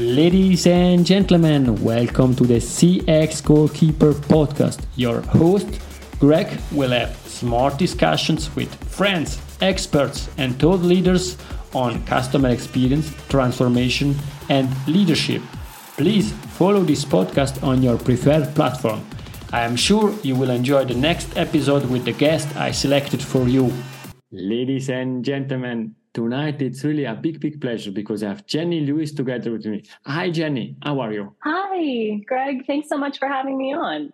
Ladies and gentlemen, welcome to the CX Goalkeeper podcast. Your host, Greg, will have smart discussions with friends, experts, and thought leaders on customer experience, transformation, and leadership. Please follow this podcast on your preferred platform. I am sure you will enjoy the next episode with the guest I selected for you. Ladies and gentlemen, tonight it's really a big, big pleasure because I have Jennie Lewis together with me. Hi, Jennie. How are you? Hi, Greg. Thanks so much for having me on.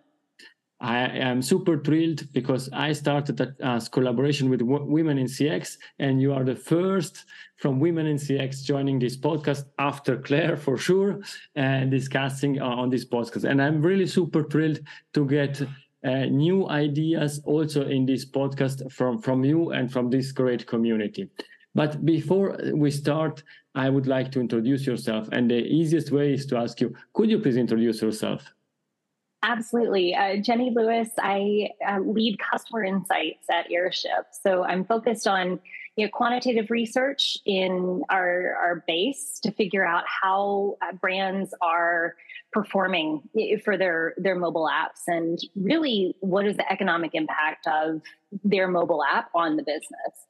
I am super thrilled because I started a, a collaboration with w- Women in CX, and you are the first from Women in CX joining this podcast after Claire for sure, and discussing uh, on this podcast. And I'm really super thrilled to get uh, new ideas also in this podcast from from you and from this great community. But before we start, I would like to introduce yourself, and the easiest way is to ask you: Could you please introduce yourself? Absolutely. Uh, Jennie Lewis, I uh, lead customer insights at Airship. So I'm focused on you know, quantitative research in our, our base to figure out how uh, brands are performing for their, their mobile apps and really what is the economic impact of their mobile app on the business.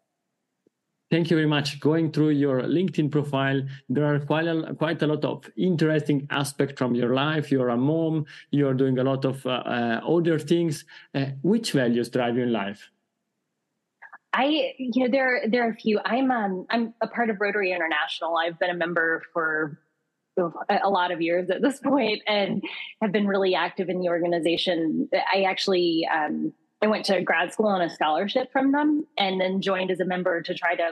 Thank you very much. Going through your LinkedIn profile, there are quite a, quite a lot of interesting aspects from your life. You're a mom. You're doing a lot of uh, uh, other things. Uh, which values drive you in life? I, you know, there there are a few. I'm um, I'm a part of Rotary International. I've been a member for a lot of years at this point, and have been really active in the organization. I actually um, I went to grad school on a scholarship from them and then joined as a member to try to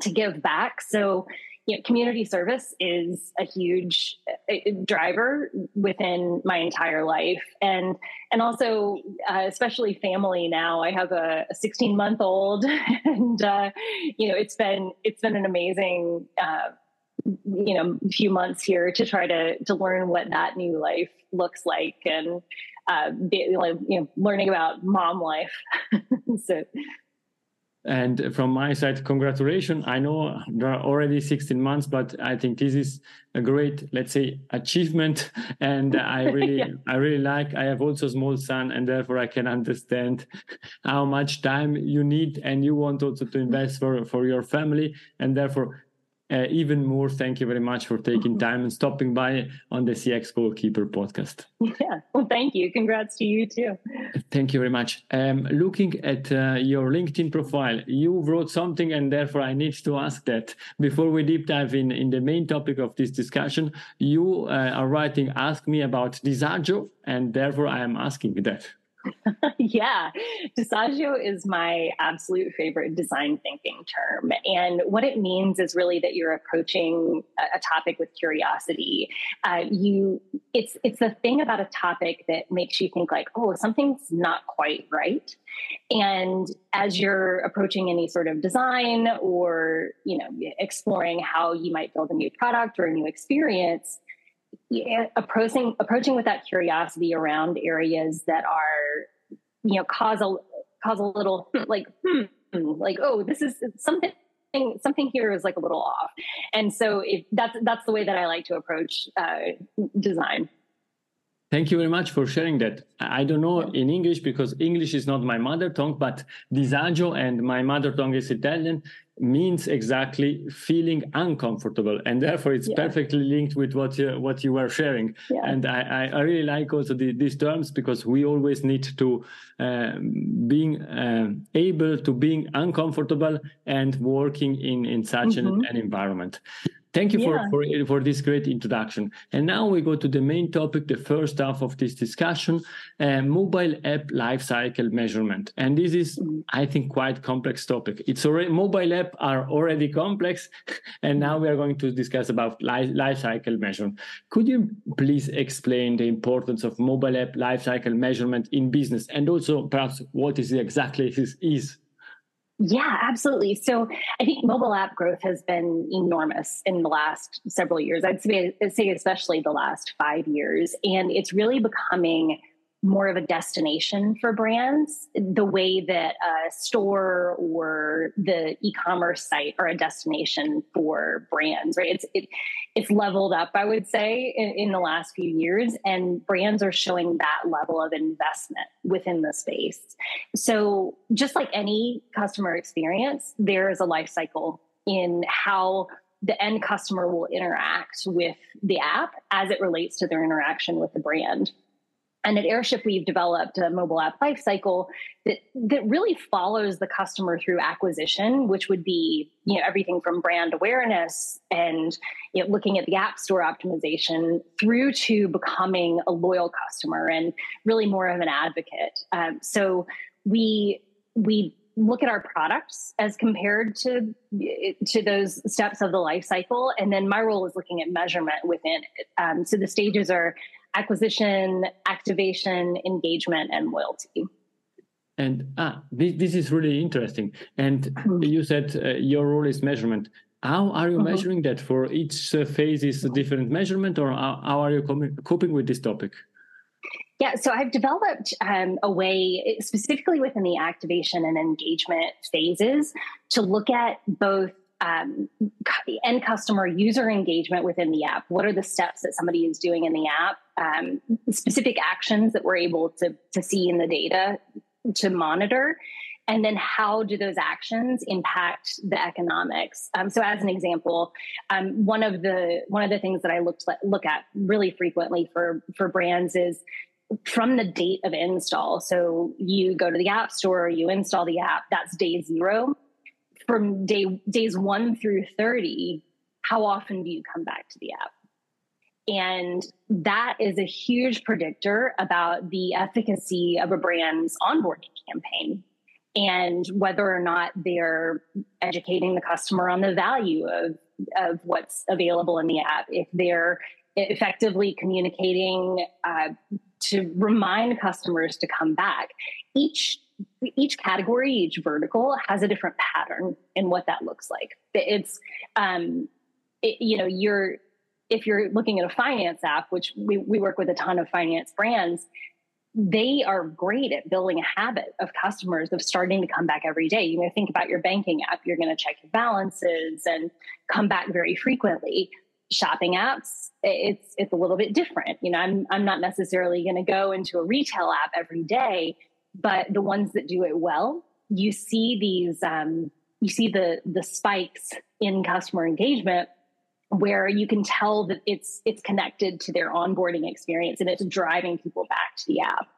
to give back. So, you know, community service is a huge uh, driver within my entire life, and and also uh, especially family. Now, I have a 16 month old, and uh, you know, it's been it's been an amazing. Uh, you know few months here to try to to learn what that new life looks like and uh, be, like, you know, learning about mom life. so. And from my side, congratulations. I know there are already 16 months, but I think this is a great, let's say, achievement. And I really, yeah. I really like, I have also a small son and therefore I can understand how much time you need and you want also to invest for, for your family. And therefore uh, even more, thank you very much for taking time and stopping by on the CX Goalkeeper podcast. Yeah, well, thank you. Congrats to you too. Thank you very much. Um, looking at uh, your LinkedIn profile, you wrote something, and therefore I need to ask that before we deep dive in in the main topic of this discussion. You uh, are writing, ask me about Disagio, and therefore I am asking that. yeah, disagio is my absolute favorite design thinking term. And what it means is really that you're approaching a, topic with curiosity. Uh, you, it's it's the thing about a topic that makes you think like, oh, something's not quite right. And as you're approaching any sort of design or you know exploring how you might build a new product or a new experience, approaching approaching with that curiosity around areas that are you know cause a cause a little like hmm, like oh this is something something here is like a little off. And so if that's that's the way that i like to approach uh, design Thank you very much for sharing that. I don't know in English because English is not my mother tongue, but disagio and my mother tongue is Italian means exactly feeling uncomfortable and therefore it's yeah. perfectly linked with what you what you were sharing yeah. and I, I really like also the, these terms because we always need to uh, being uh, able to being uncomfortable and working in in such mm-hmm. an, an environment Thank you yeah. for, for, for this great introduction. And now we go to the main topic, the first half of this discussion, uh, mobile app lifecycle measurement. And this is, mm-hmm. I think, quite complex topic. It's already mobile app are already complex, and now we are going to discuss about life lifecycle measurement. Could you please explain the importance of mobile app lifecycle measurement in business, and also perhaps what is exactly is, is yeah, absolutely. So I think mobile app growth has been enormous in the last several years. I'd say, say especially the last five years. And it's really becoming more of a destination for brands, the way that a store or the e-commerce site are a destination for brands, right? It's it, it's leveled up, I would say, in, in the last few years, and brands are showing that level of investment within the space. So, just like any customer experience, there is a life cycle in how the end customer will interact with the app as it relates to their interaction with the brand. And at Airship, we've developed a mobile app lifecycle that that really follows the customer through acquisition, which would be you know everything from brand awareness and you know, looking at the app store optimization through to becoming a loyal customer and really more of an advocate. Um, so we we look at our products as compared to to those steps of the life cycle and then my role is looking at measurement within it um, so the stages are acquisition activation engagement and loyalty and ah, this, this is really interesting and mm-hmm. you said uh, your role is measurement how are you mm-hmm. measuring that for each uh, phase is a different measurement or how, how are you com- coping with this topic yeah, so I've developed um, a way, specifically within the activation and engagement phases, to look at both um, end customer user engagement within the app. What are the steps that somebody is doing in the app? Um, specific actions that we're able to, to see in the data to monitor. And then how do those actions impact the economics? Um, so, as an example, um, one of the one of the things that I looked look at really frequently for for brands is from the date of install. So you go to the app store, you install the app, that's day zero. From day days one through 30, how often do you come back to the app? And that is a huge predictor about the efficacy of a brand's onboarding campaign and whether or not they're educating the customer on the value of, of what's available in the app, if they're effectively communicating uh, to remind customers to come back. Each each category, each vertical has a different pattern in what that looks like. It's um, it, you know you're if you're looking at a finance app, which we, we work with a ton of finance brands, they are great at building a habit of customers of starting to come back every day. You know, think about your banking app, you're going to check your balances and come back very frequently shopping apps it's it's a little bit different you know i'm i'm not necessarily going to go into a retail app every day but the ones that do it well you see these um, you see the the spikes in customer engagement where you can tell that it's it's connected to their onboarding experience and it's driving people back to the app.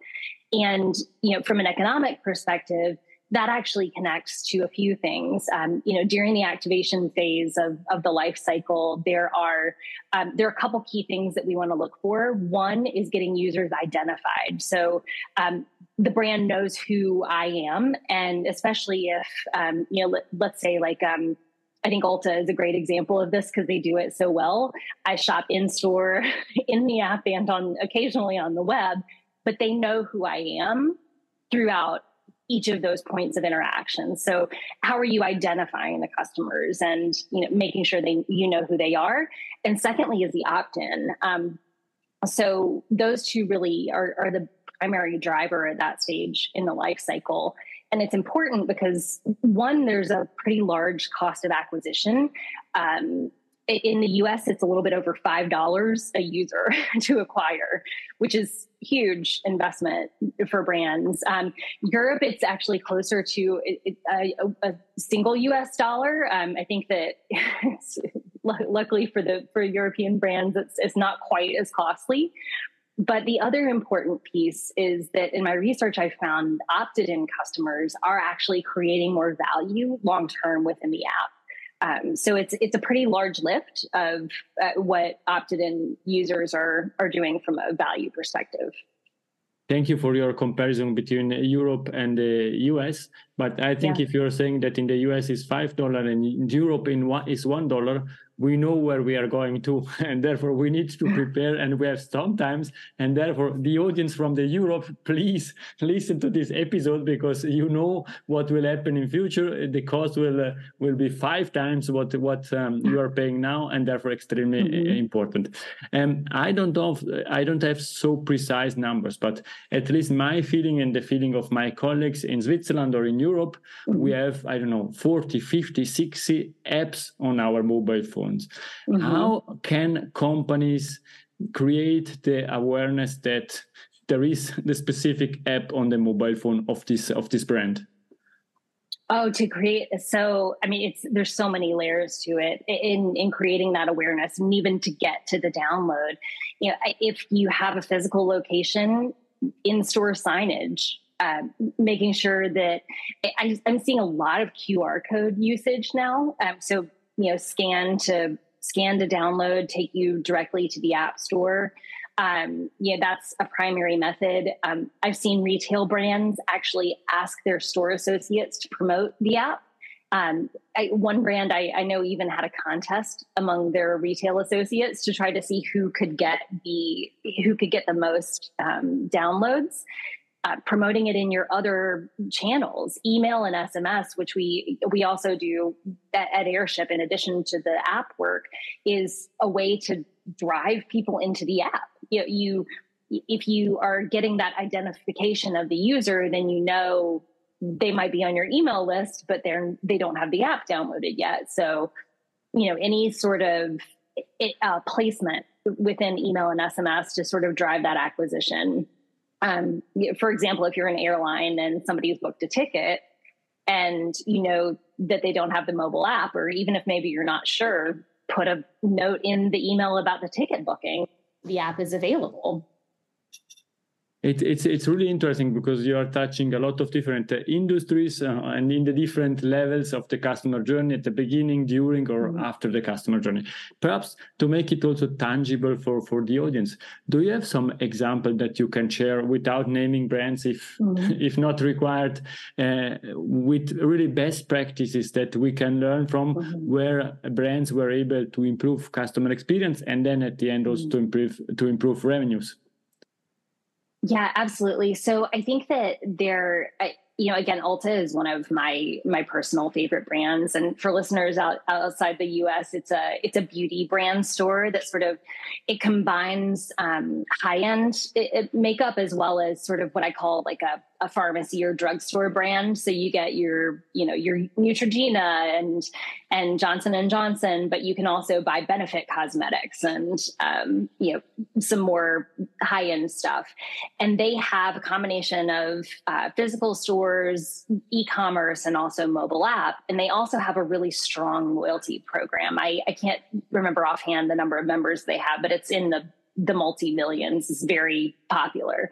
And you know from an economic perspective that actually connects to a few things. Um, you know, during the activation phase of, of the life cycle, there are um, there are a couple key things that we want to look for. One is getting users identified. So um, the brand knows who I am, and especially if um, you know, let, us say like. Um, I think Ulta is a great example of this because they do it so well. I shop in store, in the app, and on occasionally on the web, but they know who I am throughout each of those points of interaction. So how are you identifying the customers and you know making sure they you know who they are? And secondly is the opt-in. Um, so those two really are, are the primary driver at that stage in the life cycle. And it's important because one, there's a pretty large cost of acquisition. Um, in the US, it's a little bit over $5 a user to acquire, which is huge investment for brands. Um, Europe, it's actually closer to a, a single US dollar. Um, I think that luckily for the for European brands, it's, it's not quite as costly. But the other important piece is that in my research, I found opted in customers are actually creating more value long term within the app. Um, so it's it's a pretty large lift of uh, what opted-in users are are doing from a value perspective. Thank you for your comparison between Europe and the US. But I think yeah. if you're saying that in the US is five dollar and in Europe in one is one dollar, we know where we are going to and therefore we need to prepare and we have sometimes and therefore the audience from the europe please listen to this episode because you know what will happen in future the cost will uh, will be five times what what um, you are paying now and therefore extremely mm-hmm. important and um, i don't have i don't have so precise numbers but at least my feeling and the feeling of my colleagues in switzerland or in europe mm-hmm. we have i don't know 40 50 60 apps on our mobile phone phones. Mm-hmm. How can companies create the awareness that there is the specific app on the mobile phone of this of this brand? Oh, to create so I mean it's there's so many layers to it in in creating that awareness and even to get to the download. You know, if you have a physical location, in-store signage, uh, making sure that I, am seeing a lot of QR code usage now. Um, so you know scan to scan to download take you directly to the app store. Um, yeah that's a primary method. Um, i've seen retail brands actually ask their store associates to promote the app. Um, I, one brand I, I, know even had a contest among their retail associates to try to see who could get the who could get the most um, downloads uh, promoting it in your other channels, email and SMS, which we we also do at, at, Airship in addition to the app work, is a way to drive people into the app. You, you if you are getting that identification of the user, then you know they might be on your email list, but they're they don't have the app downloaded yet. So, you know, any sort of uh, placement within email and SMS to sort of drive that acquisition um, for example, if you're an airline and somebody's booked a ticket and you know that they don't have the mobile app, or even if maybe you're not sure, put a note in the email about the ticket booking. The app is available it, it's it's really interesting because you are touching a lot of different uh, industries uh, and in the different levels of the customer journey at the beginning, during, or mm-hmm. after the customer journey. Perhaps to make it also tangible for for the audience, do you have some example that you can share without naming brands, if mm-hmm. if not required, uh, with really best practices that we can learn from, mm-hmm. where brands were able to improve customer experience and then at the end also mm-hmm. to improve to improve revenues. Yeah, absolutely. So I think that there, you know, again, Ulta is one of my my personal favorite brands, and for listeners out, outside the U.S., it's a it's a beauty brand store that sort of it combines um, high end makeup as well as sort of what I call like a a pharmacy or drugstore brand. So you get your, you know, your Neutrogena and and Johnson and Johnson, but you can also buy Benefit Cosmetics and um, you know some more high end stuff. And they have a combination of uh, physical stores, e-commerce, and also mobile app. And they also have a really strong loyalty program. I, I can't remember offhand the number of members they have, but it's in the the multi millions is very popular.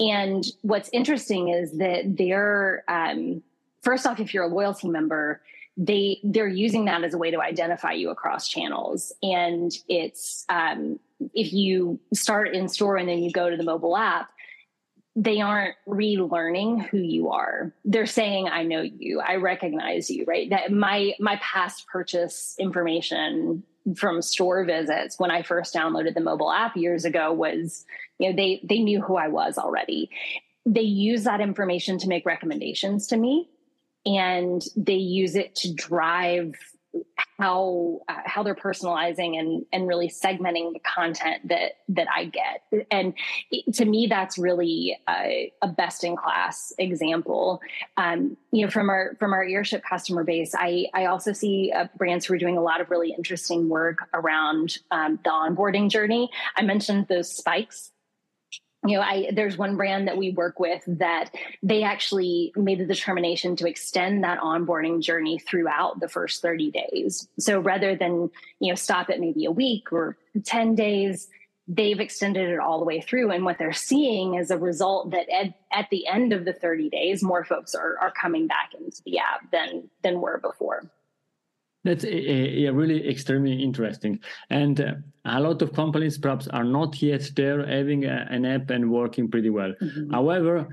And what's interesting is that they're um, first off, if you're a loyalty member, they they're using that as a way to identify you across channels. And it's um, if you start in store and then you go to the mobile app, they aren't relearning who you are. They're saying, I know you, I recognize you, right? That my my past purchase information from store visits when I first downloaded the mobile app years ago was, you know, they they knew who I was already. They use that information to make recommendations to me and they use it to drive how uh, how they're personalizing and and really segmenting the content that that I get. And to me, that's really a, a best in class example. Um, you know, from our from our airship customer base, I I also see uh, brands who are doing a lot of really interesting work around um, the onboarding journey. I mentioned those spikes you know, I there's one brand that we work with that they actually made the determination to extend that onboarding journey throughout the first 30 days. So rather than, you know, stop at maybe a week or 10 days, they've extended it all the way through. And what they're seeing is a result that at, at the end of the 30 days, more folks are, are coming back into the app than than were before. That's a, a really extremely interesting. And uh, a lot of companies perhaps are not yet there having a, an app and working pretty well. Mm-hmm. However,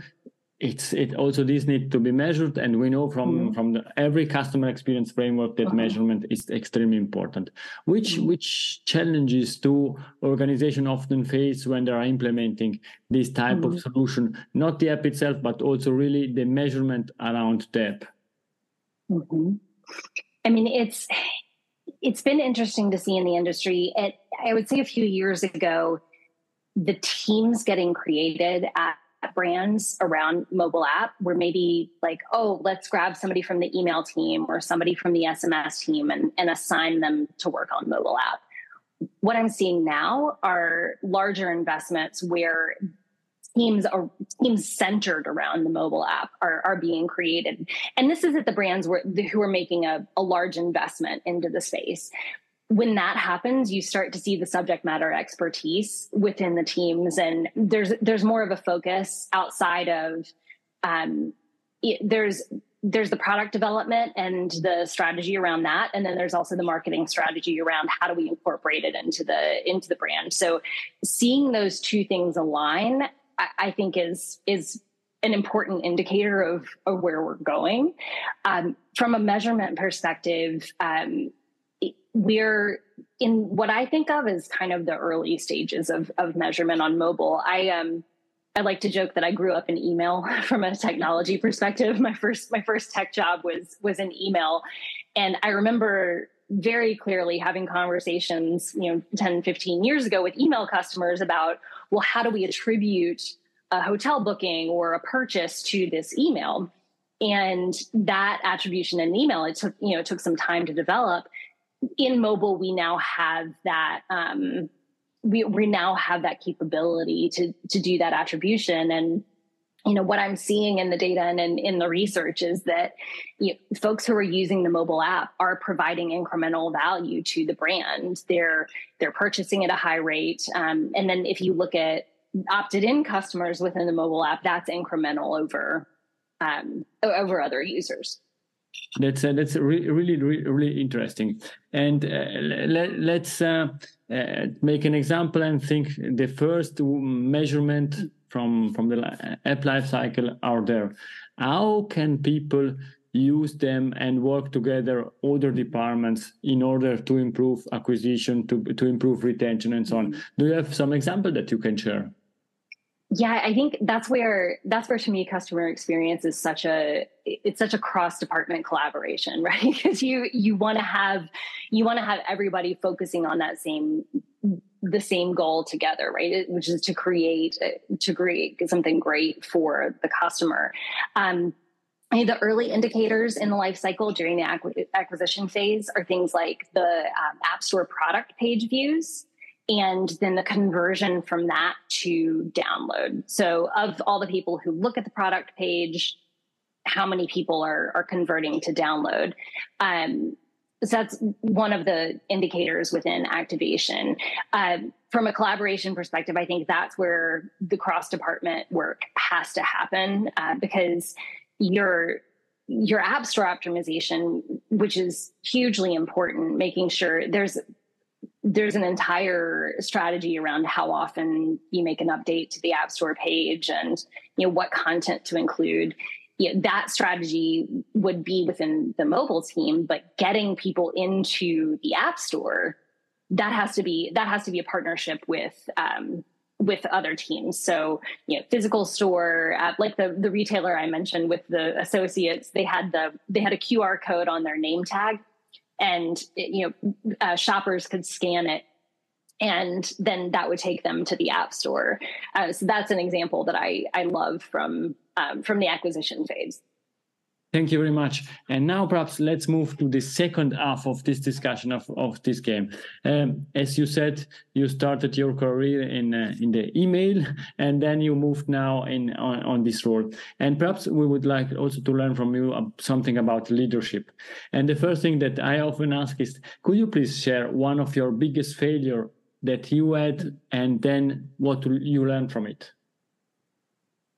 it's it also this need to be measured and we know from mm-hmm. from the, every customer experience framework that uh-huh. measurement is extremely important which mm-hmm. which challenges do organization often face when they are implementing this type mm-hmm. of solution not the app itself but also really the measurement around the app mm-hmm. I mean it's it's been interesting to see in the industry. It i would say a few years ago the teams getting created at brands around mobile app were maybe like oh let's grab somebody from the email team or somebody from the sms team and, and assign them to work on mobile app. What i'm seeing now are larger investments where teams are teams centered around the mobile app are, are being created. And this is at the brands where, who are making a, a large investment into the space. When that happens you start to see the subject matter expertise within the teams and there's there's more of a focus outside of um, it, there's there's the product development and the strategy around that and then there's also the marketing strategy around how do we incorporate it into the into the brand. So seeing those two things align i, think is is an important indicator of, of where we're going um, from a measurement perspective um, we're in what I think of as kind of the early stages of of measurement on mobile. I um I like to joke that I grew up in email from a technology perspective. My first my first tech job was was in email and I remember very clearly having conversations, you know, 10 15 years ago with email customers about well how do we attribute a hotel booking or a purchase to this email? And that attribution in email it took you know it took some time to develop in mobile, we now have that. Um, we we now have that capability to to do that attribution and you know what i'm seeing in the data and in, in the research is that you know, folks who are using the mobile app are providing incremental value to the brand. They're they're purchasing at a high rate. Um, and then if you look at opted in customers within the mobile app that's incremental over um, over other users. That's uh, that's re- really, really really interesting. And uh, let, us uh, uh, make an example and think the first measurement from from the app life cycle are there. How can people use them and work together other departments in order to improve acquisition to to improve retention and so on? Mm-hmm. Do you have some example that you can share? Yeah i think that's where that's where to me customer experience is such a it's such a cross department collaboration right? Because you you want to have you want to have everybody focusing on that same the same goal together right? Which is to create to create something great for the customer. Um the early indicators in the life cycle during the acquisition phase are things like the um, app store product page views and then the conversion from that to download. So, of all the people who look at the product page, how many people are are converting to download? Um, so that's one of the indicators within activation. Um, from a collaboration perspective, I think that's where the cross department work has to happen uh, because your your app store optimization, which is hugely important, making sure there's there's an entire strategy around how often you make an update to the app store page and you know what content to include. You know, that strategy would be within the mobile team but getting people into the app store that has to be that has to be a partnership with um, with other teams. So you know physical store uh, like the the retailer i mentioned with the associates they had the they had a qr code on their name tag and you know uh, shoppers could scan it and then that would take them to the app store. Uh, so that's an example that i i love from um, from the acquisition phase Thank you very much. And now perhaps let's move to the second half of this discussion of, of this game. Um, as you said, you started your career in uh, in the email, and then you moved now in on, on this role. And perhaps we would like also to learn from you something about leadership. And the first thing that I often ask is, could you please share one of your biggest failure that you had, and then what you learned from it?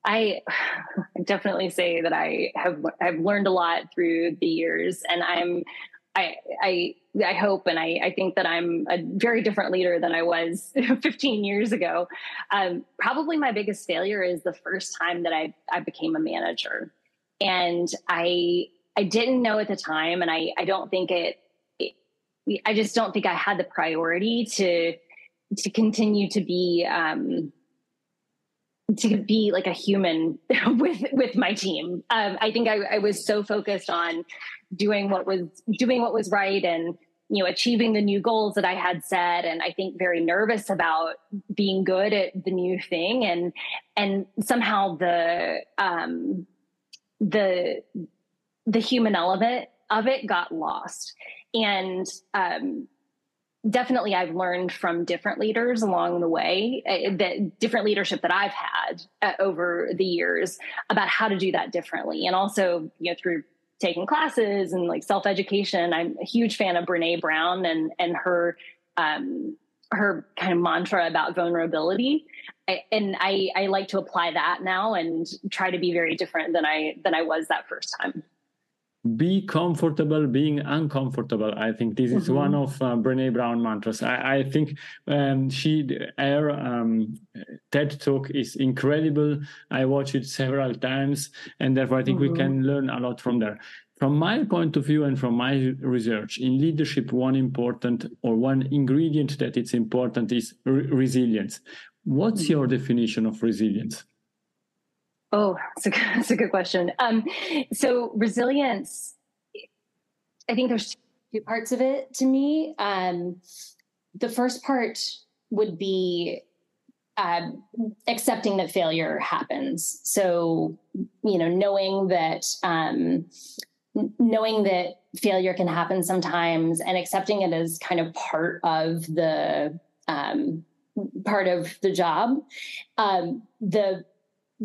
I definitely say that I have I've learned a lot through the years, and I'm I I I hope and I, I think that I'm a very different leader than I was 15 years ago. Um, probably my biggest failure is the first time that I, I became a manager. And I I didn't know at the time, and I, I don't think it, I just don't think I had the priority to to continue to be um, to be like a human with with my team. Um, I think I, I was so focused on doing what was doing what was right and you know achieving the new goals that I had set, and I think very nervous about being good at the new thing, and and somehow the um, the the human element of it got lost, and um, definitely I've learned from different leaders along the way, uh, that different leadership that I've had uh, over the years about how to do that differently. And also, you know, through taking classes and like self-education, I'm a huge fan of Brene Brown and, and her, um, her kind of mantra about vulnerability. I, and I, I like to apply that now and try to be very different than I, than I was that first time be comfortable being uncomfortable i think this is mm-hmm. one of uh, brene brown mantras i, I think um, she her um, ted talk is incredible i watched it several times and therefore i think mm-hmm. we can learn a lot from there from my point of view and from my research in leadership one important or one ingredient that it's important is re- resilience what's mm-hmm. your definition of resilience Oh, that's a, that's a good question. Um, so resilience, I think there's two parts of it to me. Um, the first part would be um, accepting that failure happens. So, you know, knowing that um, knowing that failure can happen sometimes, and accepting it as kind of part of the um, part of the job. Um, the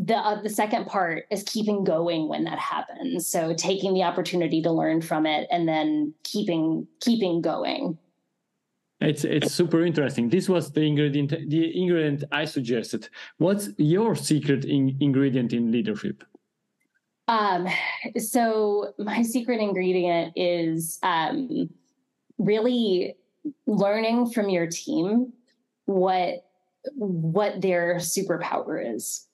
the uh, the second part is keeping going when that happens. So taking the opportunity to learn from it and then keeping keeping going. It's it's super interesting. This was the ingredient the ingredient i suggested. What's your secret in, ingredient in leadership? Um so my secret ingredient is um really learning from your team what what their superpower is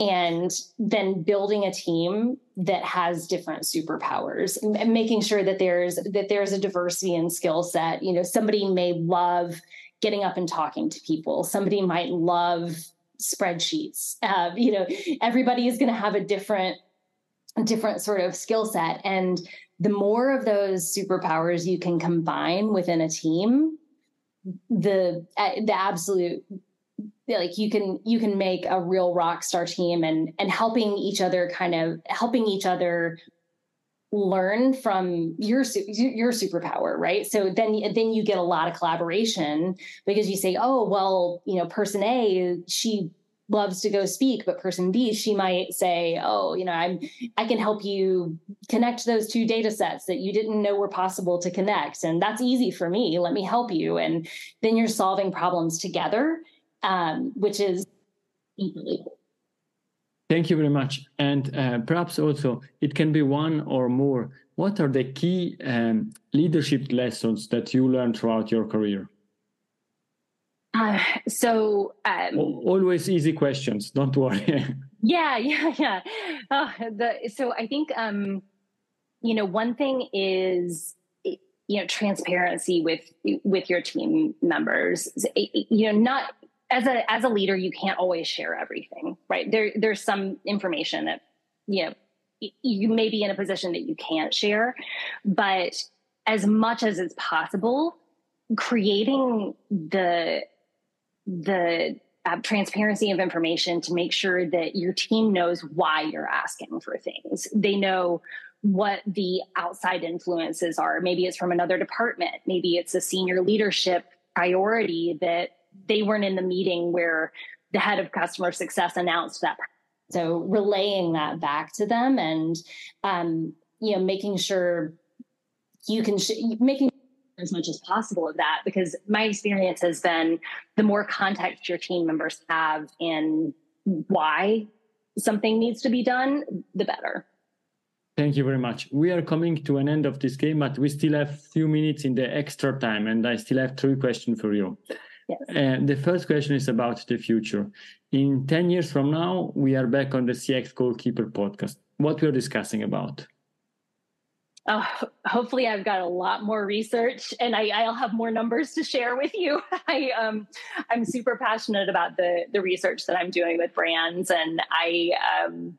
and then building a team that has different superpowers and making sure that there's that there's a diversity in skill set. You know somebody may love getting up and talking to people. Somebody might love spreadsheets. Uh, you know everybody is going to have a different different sort of skill set. And the more of those superpowers you can combine within a team the uh, the absolute like you can you can make a real rock star team and and helping each other kind of helping each other learn from your your superpower right? So then then you get a lot of collaboration because you say oh well you know person a she loves to go speak but person b she might say oh you know i'm i can help you connect those two data sets that you didn't know were possible to connect and that's easy for me. Let me help you and then you're solving problems together um, which is unbelievable. Thank you very much. And uh, perhaps also it can be one or more. What are the key um, leadership lessons that you learned throughout your career? Uh, so um, always easy questions. Don't worry. yeah, yeah, yeah. Uh, the, so I think um, you know one thing is you know transparency with with your team members. You know, not as a as a leader you can't always share everything right? There there's some information that you know you may be in a position that you can't share but as much as it's possible creating the the uh, transparency of information to make sure that your team knows why you're asking for things. They know what the outside influences are. Maybe it's from another department. Maybe it's a senior leadership priority that they weren't in the meeting where the head of customer success announced that. So relaying that back to them and, um, you know, making sure you can, sh- making as much as possible of that because my experience has been the more context your team members have in why something needs to be done, the better. Thank you very much. We are coming to an end of this game, but we still have few minutes in the extra time, and I still have three questions for you. Yes. Uh, the first question is about the future. In 10 years from now, we are back on the CX Goalkeeper podcast. What we're discussing about? Uh, hopefully, I've got a lot more research, and I, will have more numbers to share with you. I, um, I'm super passionate about the the research that I'm doing with brands, and I, um,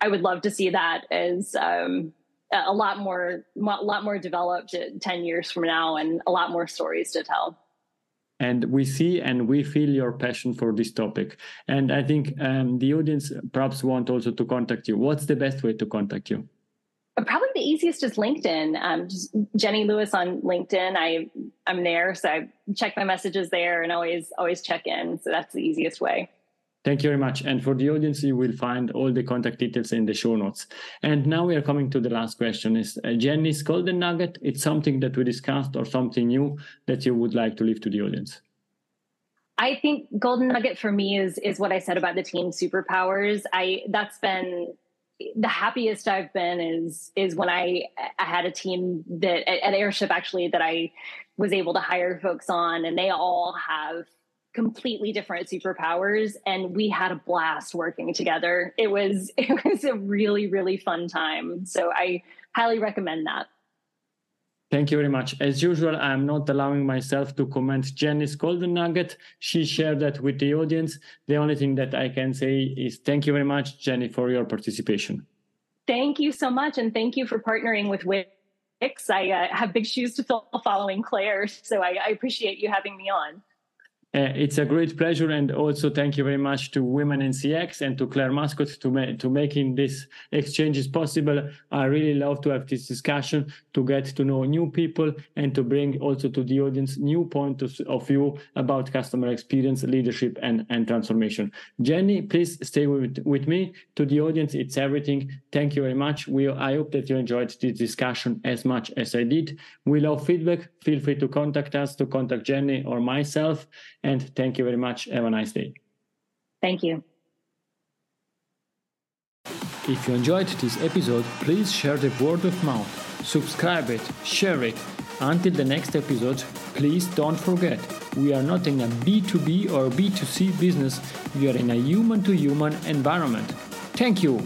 I would love to see that as um, a lot more, a lot more developed ten years from now, and a lot more stories to tell and we see and we feel your passion for this topic and i think um, the audience perhaps want also to contact you what's the best way to contact you Probably the easiest is LinkedIn. Um, just Jennie Lewis on LinkedIn. I I'm there, so I check my messages there and always always check in. So that's the easiest way. Thank you very much. And for the audience, you will find all the contact details in the show notes. And now we are coming to the last question: Is uh, Jennie's golden nugget? It's something that we discussed or something new that you would like to leave to the audience. I think golden nugget for me is is what I said about the team superpowers. I that's been the happiest I've been is is when I I had a team that at, at Airship actually that I was able to hire folks on, and they all have completely different superpowers and we had a blast working together it was it was a really really fun time so i highly recommend that Thank you very much. As usual, I'm not allowing myself to comment Jennie's golden nugget. She shared that with the audience. The only thing that I can say is thank you very much, Jennie, for your participation. Thank you so much. And thank you for partnering with WiCX. I uh, have big shoes to fill following Claire. So I, I appreciate you having me on. Uh, it's a great pleasure, and also thank you very much to Women in CX and to Claire Muscat to ma- to making this exchanges possible. I really love to have this discussion to get to know new people and to bring also to the audience new points of view about customer experience, leadership, and and transformation. Jennie, please stay with with me. To the audience, it's everything. Thank you very much. We I hope that you enjoyed this discussion as much as I did. We love feedback. Feel free to contact us to contact Jennie or myself and thank you very much. Have a nice day. Thank you. If you enjoyed this episode, please share the word of mouth, subscribe it, share it. Until the next episode, please don't forget we are not in a B2B or B2C business, we are in a human to human environment. Thank you.